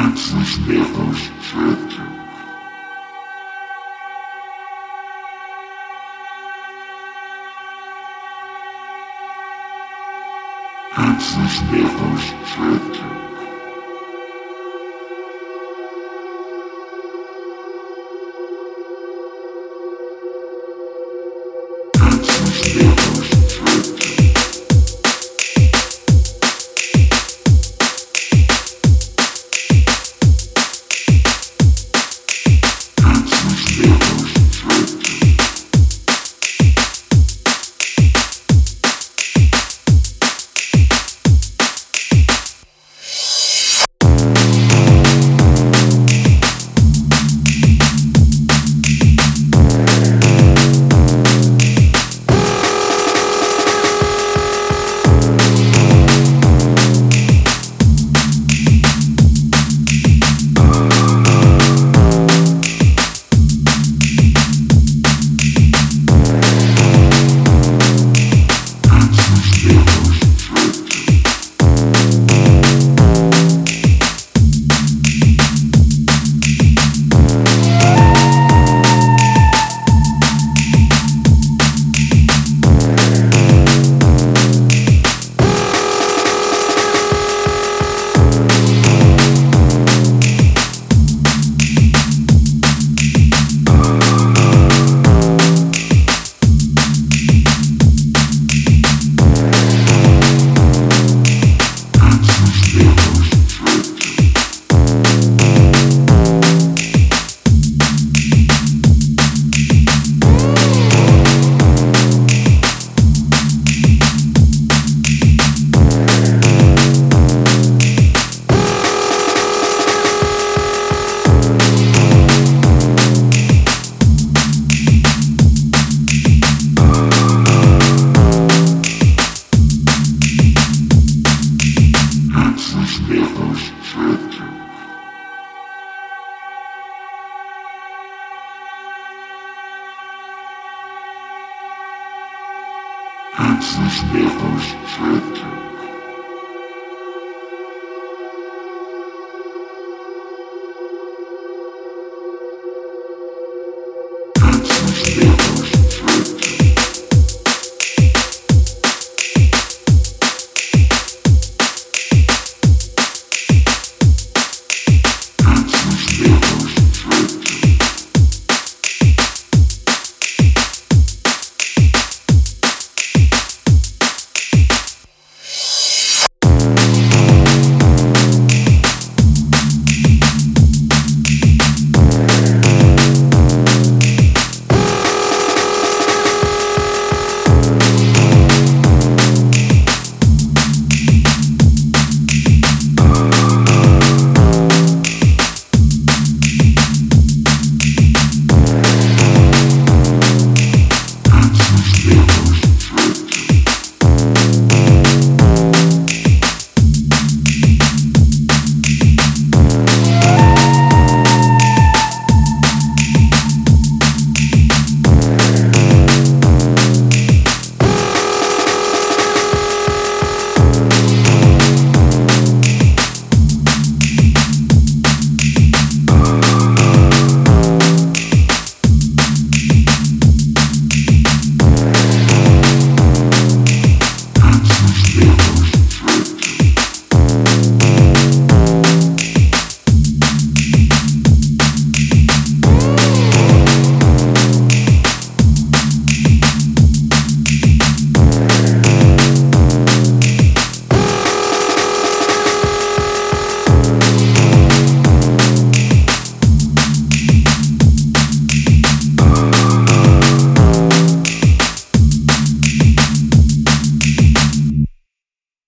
It's this Mathers chapter. It's this Mathers chapter. Smithers Detective. It's the Smithers Detective.